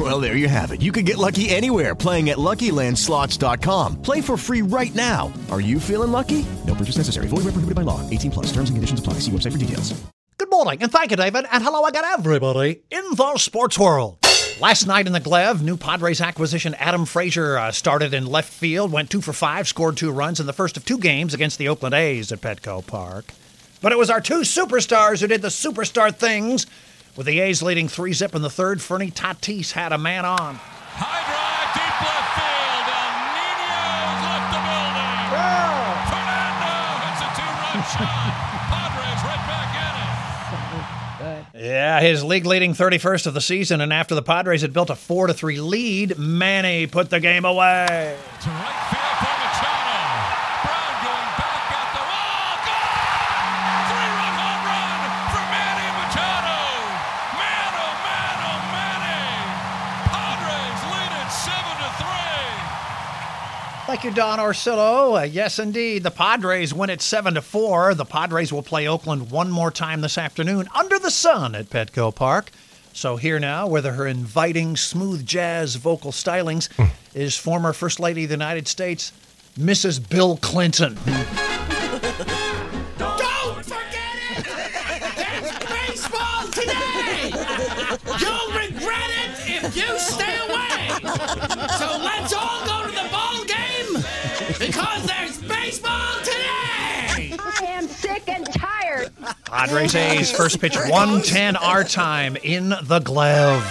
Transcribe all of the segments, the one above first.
Well, there you have it. You can get lucky anywhere playing at LuckyLandSlots.com. Play for free right now. Are you feeling lucky? No purchase necessary. Void where prohibited by law. 18 plus. Terms and conditions apply. See website for details. Good morning, and thank you, David, and hello again, everybody in the sports world. Last night in the Glev, new Padres acquisition Adam Frazier uh, started in left field, went two for five, scored two runs in the first of two games against the Oakland A's at Petco Park. But it was our two superstars who did the superstar things. With the A's leading three zip in the third, Fernie Tatis had a man on. High drive, deep left field, and Nino's left the building. Fernando hits a two-run shot. Padres right back in it. Yeah, his league leading 31st of the season, and after the Padres had built a 4 to 3 lead, Manny put the game away. To right field Thank you, Don Orsillo. Uh, yes, indeed. The Padres win it 7 to 4. The Padres will play Oakland one more time this afternoon under the sun at Petco Park. So, here now, with her inviting, smooth jazz vocal stylings, is former First Lady of the United States, Mrs. Bill Clinton. Don't forget it! There's baseball today! You'll regret it if you stay away! So let's all go baseball today! I am sick and tired. Padres A's first pitch 110 our time in the glove.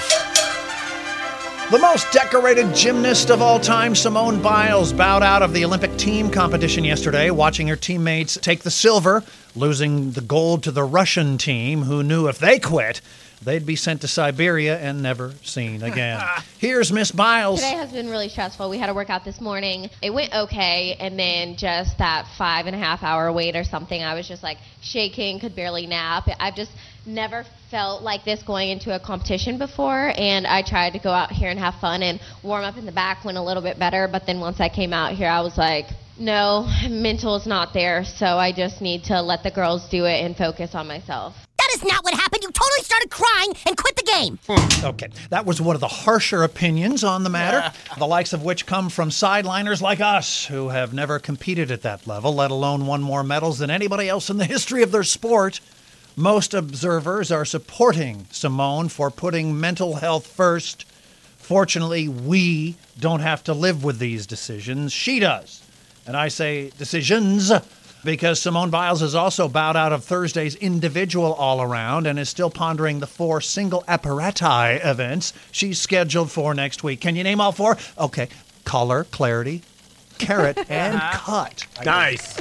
The most decorated gymnast of all time, Simone Biles, bowed out of the Olympic team competition yesterday, watching her teammates take the silver, losing the gold to the Russian team, who knew if they quit, they'd be sent to Siberia and never seen again. Here's Miss Biles. Today has been really stressful. We had a workout this morning. It went okay, and then just that five and a half hour wait or something, I was just like shaking, could barely nap. I've just never felt like this going into a competition before, and I tried to go out here and have fun and warm up in the back went a little bit better, but then once I came out here, I was like, no, mental is not there, so I just need to let the girls do it and focus on myself. Is not what happened. You totally started crying and quit the game. Hmm. Okay, that was one of the harsher opinions on the matter, the likes of which come from sideliners like us, who have never competed at that level, let alone won more medals than anybody else in the history of their sport. Most observers are supporting Simone for putting mental health first. Fortunately, we don't have to live with these decisions. She does. And I say decisions because Simone Biles has also bowed out of Thursday's individual all around and is still pondering the four single apparati events she's scheduled for next week. Can you name all four? Okay. Color, clarity, carrot, and cut. Nice.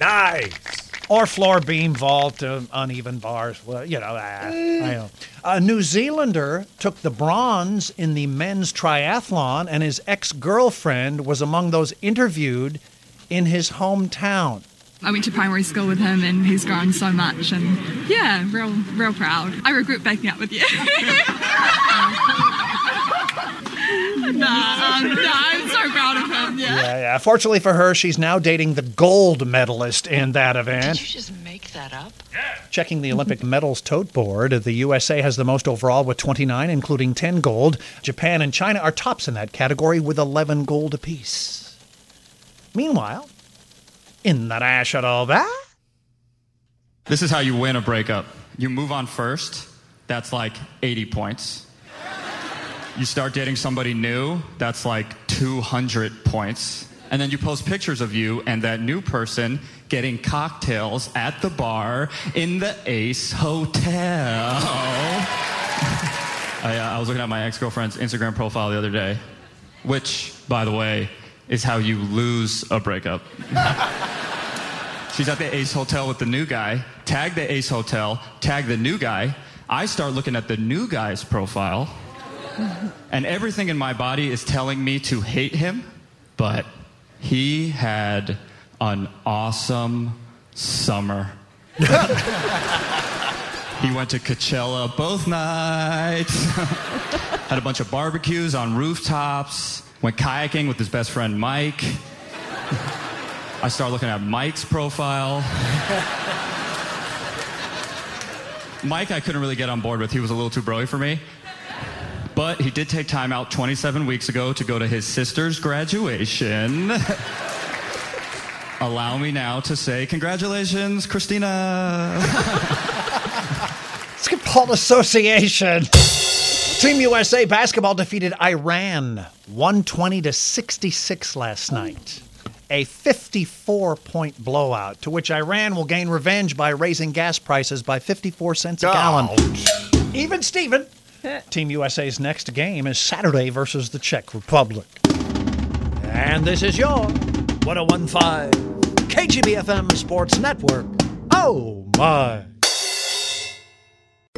Nice. Or floor beam vault, uh, uneven bars. Well, you know, ah, I know. A New Zealander took the bronze in the men's triathlon, and his ex girlfriend was among those interviewed in his hometown. I went to primary school with him and he's grown so much and yeah, real real proud. I regret backing up with you. nah, um, nah, I'm so proud of him, yeah. Yeah, yeah. Fortunately for her, she's now dating the gold medalist in that event. Did you just make that up? Yeah. Checking the Olympic medals tote board, the USA has the most overall with 29, including 10 gold. Japan and China are tops in that category with 11 gold apiece. Meanwhile, in the national that This is how you win a breakup. You move on first, that's like 80 points. You start dating somebody new, that's like 200 points. And then you post pictures of you and that new person getting cocktails at the bar in the Ace Hotel. I, uh, I was looking at my ex girlfriend's Instagram profile the other day, which, by the way, is how you lose a breakup. She's at the Ace Hotel with the new guy. Tag the Ace Hotel, tag the new guy. I start looking at the new guy's profile, and everything in my body is telling me to hate him, but he had an awesome summer. He went to Coachella both nights. Had a bunch of barbecues on rooftops. Went kayaking with his best friend Mike. I started looking at Mike's profile. Mike, I couldn't really get on board with. He was a little too broy for me. But he did take time out 27 weeks ago to go to his sister's graduation. Allow me now to say congratulations, Christina. Paul Association. Team USA basketball defeated Iran 120 to 66 last night. A 54 point blowout to which Iran will gain revenge by raising gas prices by 54 cents a gallon. Even Steven. Team USA's next game is Saturday versus the Czech Republic. And this is your 1015 KGBFM Sports Network. Oh my.